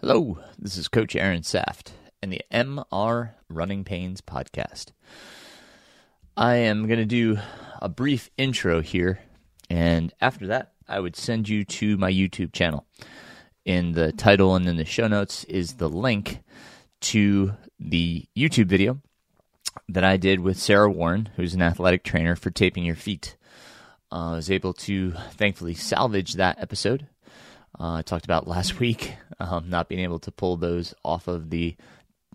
Hello, this is Coach Aaron Saft and the MR Running Pains podcast. I am going to do a brief intro here, and after that, I would send you to my YouTube channel. In the title and in the show notes is the link to the YouTube video that I did with Sarah Warren, who's an athletic trainer for taping your feet. Uh, I was able to thankfully salvage that episode. Uh, I talked about last week um, not being able to pull those off of the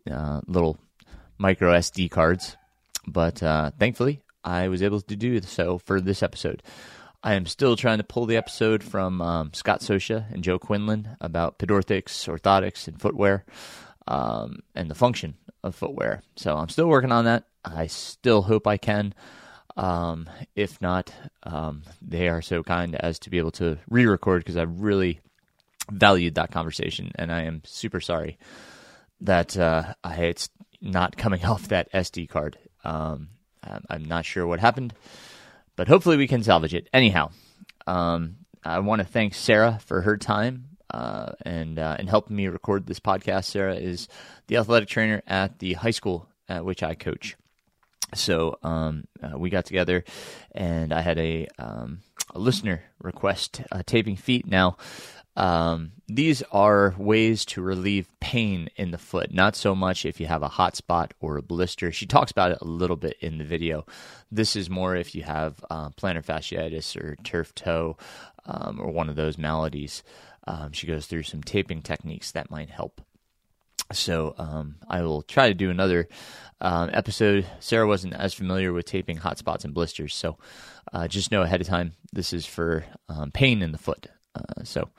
uh, little micro SD cards, but uh, thankfully I was able to do so for this episode. I am still trying to pull the episode from um, Scott Sosha and Joe Quinlan about pedorthics, orthotics, and footwear, um, and the function of footwear. So I'm still working on that. I still hope I can. Um, if not, um, they are so kind as to be able to re-record because I really valued that conversation, and I am super sorry that uh, I, it's not coming off that SD card. Um, I'm not sure what happened, but hopefully we can salvage it. Anyhow, um, I want to thank Sarah for her time uh, and uh, and helping me record this podcast. Sarah is the athletic trainer at the high school at which I coach. So um, uh, we got together, and I had a, um, a listener request uh, taping feet. Now, um, these are ways to relieve pain in the foot, not so much if you have a hot spot or a blister. She talks about it a little bit in the video. This is more if you have uh, plantar fasciitis or turf toe um, or one of those maladies. Um, she goes through some taping techniques that might help. So um, I will try to do another um, episode. Sarah wasn't as familiar with taping hot spots and blisters, so uh, just know ahead of time this is for um, pain in the foot. Uh, so,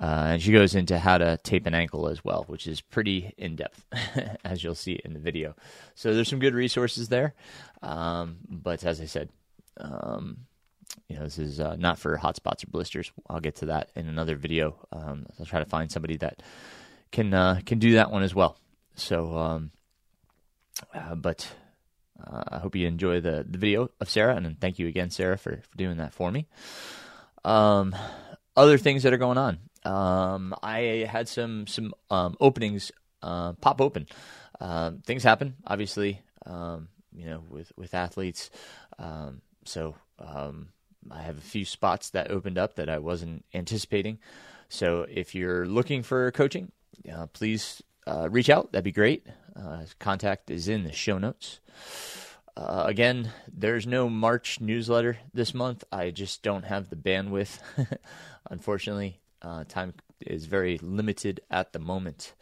uh, and she goes into how to tape an ankle as well, which is pretty in depth, as you'll see in the video. So there's some good resources there. Um, but as I said, um, you know, this is uh, not for hot spots or blisters. I'll get to that in another video. Um, I'll try to find somebody that can uh, can do that one as well. So, um, uh, but uh, I hope you enjoy the, the video of Sarah, and thank you again, Sarah, for, for doing that for me. Um, other things that are going on. Um, I had some some um, openings uh, pop open. Uh, things happen, obviously. Um, you know, with with athletes. Um, so um, I have a few spots that opened up that I wasn't anticipating. So if you're looking for coaching, uh, please uh, reach out. That'd be great. Uh, contact is in the show notes. Uh, again, there's no March newsletter this month. I just don't have the bandwidth. Unfortunately, uh, time is very limited at the moment.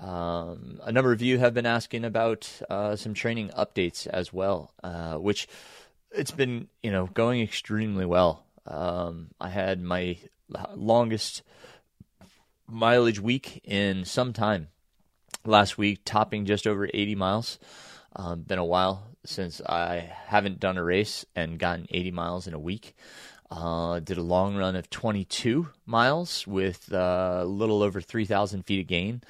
Um, a number of you have been asking about uh, some training updates as well, uh, which it's been you know going extremely well. Um, I had my longest mileage week in some time last week, topping just over 80 miles. Um, been a while since I haven't done a race and gotten 80 miles in a week. Uh, did a long run of 22 miles with uh, a little over 3,000 feet of gain.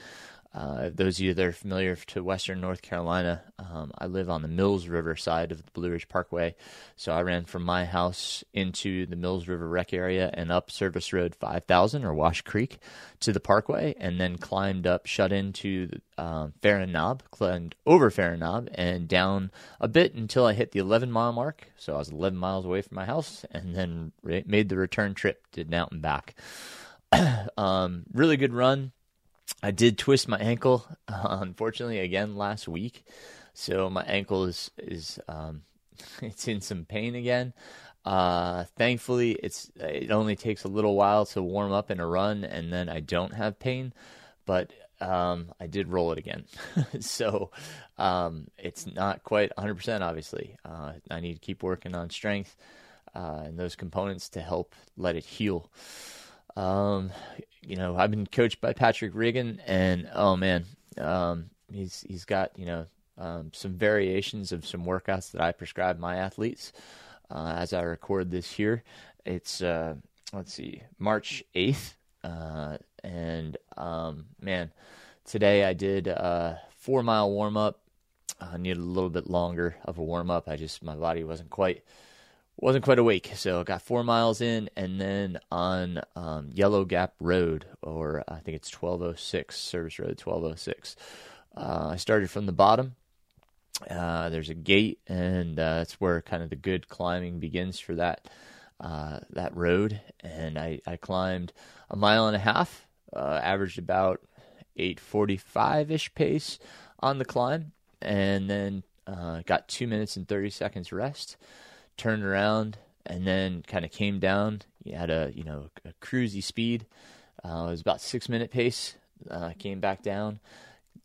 Uh, those of you that are familiar to Western North Carolina, um, I live on the Mills River side of the Blue Ridge Parkway. So I ran from my house into the Mills River Rec area and up Service Road 5000 or Wash Creek to the Parkway, and then climbed up, shut into um, Ferrin Knob, climbed over Ferrin Knob, and down a bit until I hit the 11 mile mark. So I was 11 miles away from my house, and then re- made the return trip to out and back. um, really good run I did twist my ankle, uh, unfortunately, again last week. So my ankle is is um, it's in some pain again. Uh, thankfully, it's it only takes a little while to warm up in a run, and then I don't have pain. But um, I did roll it again, so um, it's not quite 100%. Obviously, uh, I need to keep working on strength uh, and those components to help let it heal. Um, you know, I've been coached by Patrick Reagan, and oh man, um, he's he's got you know um, some variations of some workouts that I prescribe my athletes. Uh, as I record this here, it's uh, let's see, March eighth, uh, and um, man, today I did a four mile warm up. I needed a little bit longer of a warm up. I just my body wasn't quite wasn't quite awake, so got four miles in, and then on um, Yellow Gap Road, or I think it's 1206 Service Road 1206. Uh, I started from the bottom. Uh, there's a gate, and uh, that's where kind of the good climbing begins for that uh, that road. And I, I climbed a mile and a half, uh, averaged about 8:45 ish pace on the climb, and then uh, got two minutes and 30 seconds rest turned around, and then kind of came down. Had a you know a cruisy speed. Uh, it was about six minute pace. Uh, came back down,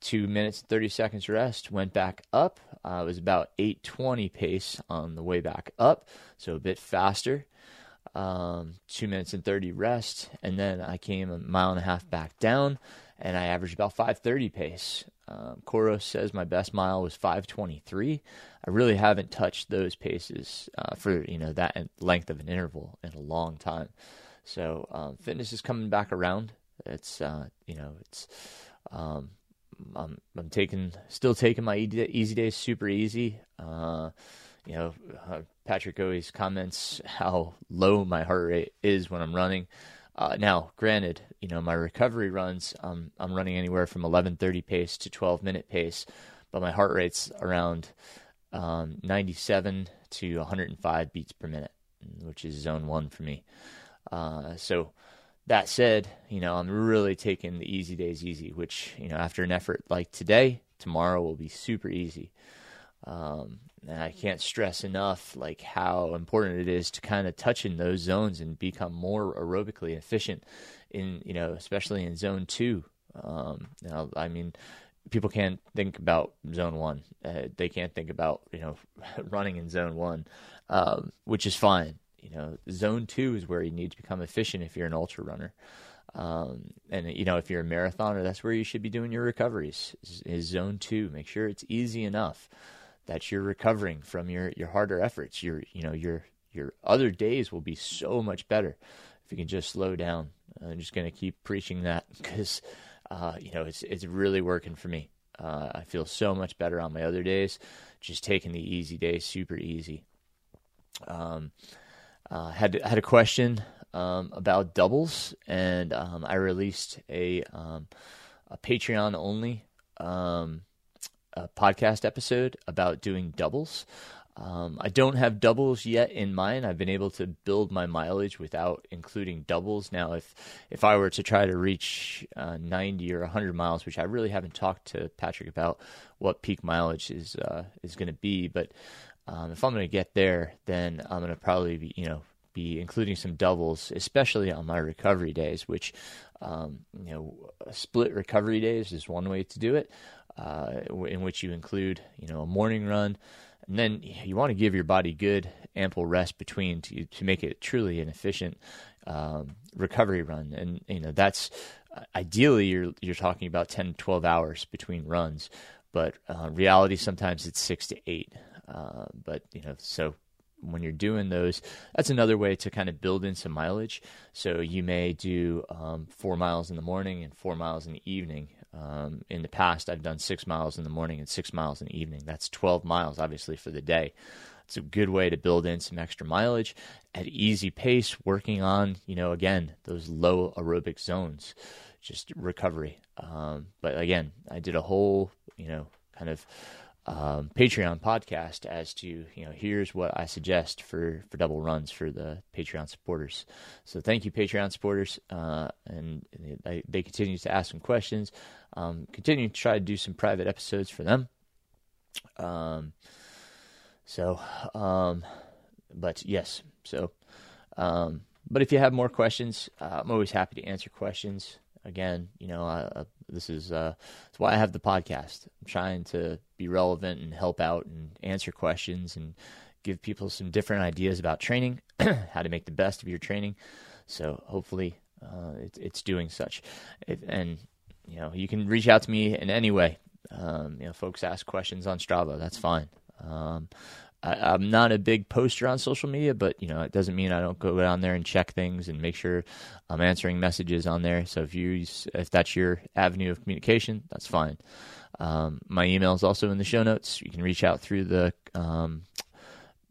two minutes thirty seconds rest. Went back up. Uh, it was about eight twenty pace on the way back up, so a bit faster. Um, two minutes and thirty rest, and then I came a mile and a half back down, and I averaged about five thirty pace. Um, says my best mile was 523. I really haven't touched those paces uh, for you know that length of an interval in a long time. So um, fitness is coming back around. It's uh, you know it's um, I'm, I'm taking still taking my easy days super easy. Uh, you know, uh, Patrick always comments how low my heart rate is when I'm running. Uh, now, granted, you know my recovery runs, um, I'm running anywhere from 11:30 pace to 12 minute pace, but my heart rate's around um, 97 to 105 beats per minute, which is zone one for me. Uh, so that said, you know I'm really taking the easy days easy, which you know after an effort like today, tomorrow will be super easy. Um, and I can't stress enough like how important it is to kind of touch in those zones and become more aerobically efficient in you know especially in zone two. Um, you know, I mean, people can't think about zone one. Uh, they can't think about you know running in zone one, um, which is fine. You know, zone two is where you need to become efficient if you're an ultra runner. Um, and you know, if you're a marathoner, that's where you should be doing your recoveries. Is, is zone two. Make sure it's easy enough that you're recovering from your, your harder efforts. Your you know your your other days will be so much better if you can just slow down. I'm just going to keep preaching that because uh, you know it's it's really working for me. Uh, I feel so much better on my other days, just taking the easy days super easy. Um, uh, had had a question um, about doubles, and um, I released a um, a Patreon only um, a podcast episode about doing doubles. Um, I don't have doubles yet in mind. I've been able to build my mileage without including doubles. Now, if if I were to try to reach uh, 90 or 100 miles, which I really haven't talked to Patrick about what peak mileage is uh, is going to be, but um, if I'm going to get there, then I'm going to probably be you know be including some doubles, especially on my recovery days. Which um, you know, split recovery days is one way to do it uh, in which you include, you know, a morning run, and then you want to give your body good, ample rest between to to make it truly an efficient um, recovery run. And you know, that's uh, ideally you're you're talking about 10, 12 hours between runs, but uh, reality sometimes it's six to eight. Uh, but you know, so when you're doing those, that's another way to kind of build in some mileage. So you may do um, four miles in the morning and four miles in the evening, um, in the past, I've done six miles in the morning and six miles in the evening. That's 12 miles, obviously, for the day. It's a good way to build in some extra mileage at easy pace, working on, you know, again, those low aerobic zones, just recovery. Um, but again, I did a whole, you know, kind of um, Patreon podcast as to you know here's what I suggest for for double runs for the Patreon supporters. So thank you Patreon supporters, uh, and they, they, continue to ask some questions. Um, continue to try to do some private episodes for them. Um, so, um, but yes, so, um, but if you have more questions, uh, I'm always happy to answer questions. Again, you know, uh, this is uh, that's why I have the podcast. I'm trying to be relevant and help out and answer questions and give people some different ideas about training, how to make the best of your training. So hopefully, uh, it, it's doing such. It, and you know, you can reach out to me in any way. Um, you know, folks ask questions on Strava. That's fine. Um, I, am not a big poster on social media, but you know, it doesn't mean I don't go down there and check things and make sure I'm answering messages on there. So if you, if that's your avenue of communication, that's fine. Um, my email is also in the show notes. You can reach out through the um,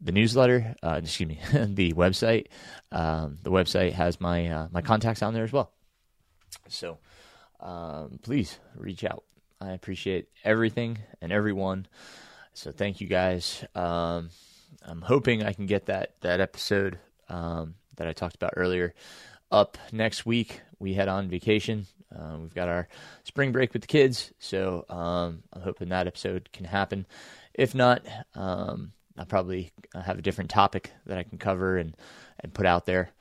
the newsletter, uh, excuse me, the website. Um, the website has my uh, my contacts on there as well. So um, please reach out. I appreciate everything and everyone. So thank you guys. Um, I'm hoping I can get that that episode um, that I talked about earlier up next week. We head on vacation. Uh, we've got our spring break with the kids, so um, I'm hoping that episode can happen. If not, um, I'll probably have a different topic that I can cover and and put out there.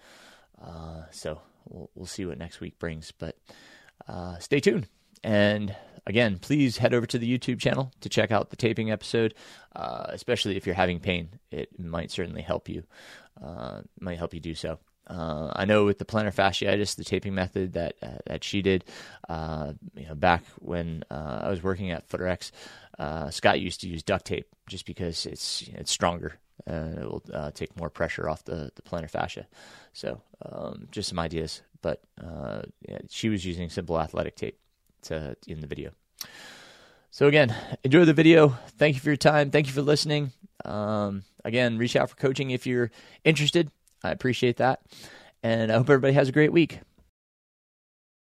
Uh, so we'll we'll see what next week brings. But uh, stay tuned. And again, please head over to the YouTube channel to check out the taping episode, uh, especially if you're having pain. It might certainly help you. Uh, might help you do so. Uh, I know with the plantar fasciitis, the taping method that uh, that she did, uh, you know, back when uh, I was working at FootRx, uh, Scott used to use duct tape just because it's it's stronger and it will uh, take more pressure off the, the plantar fascia. So um, just some ideas, but yeah, she was using simple athletic tape to in the video. So again, enjoy the video. Thank you for your time. Thank you for listening. Um, again, reach out for coaching if you're interested. I appreciate that. And I hope everybody has a great week.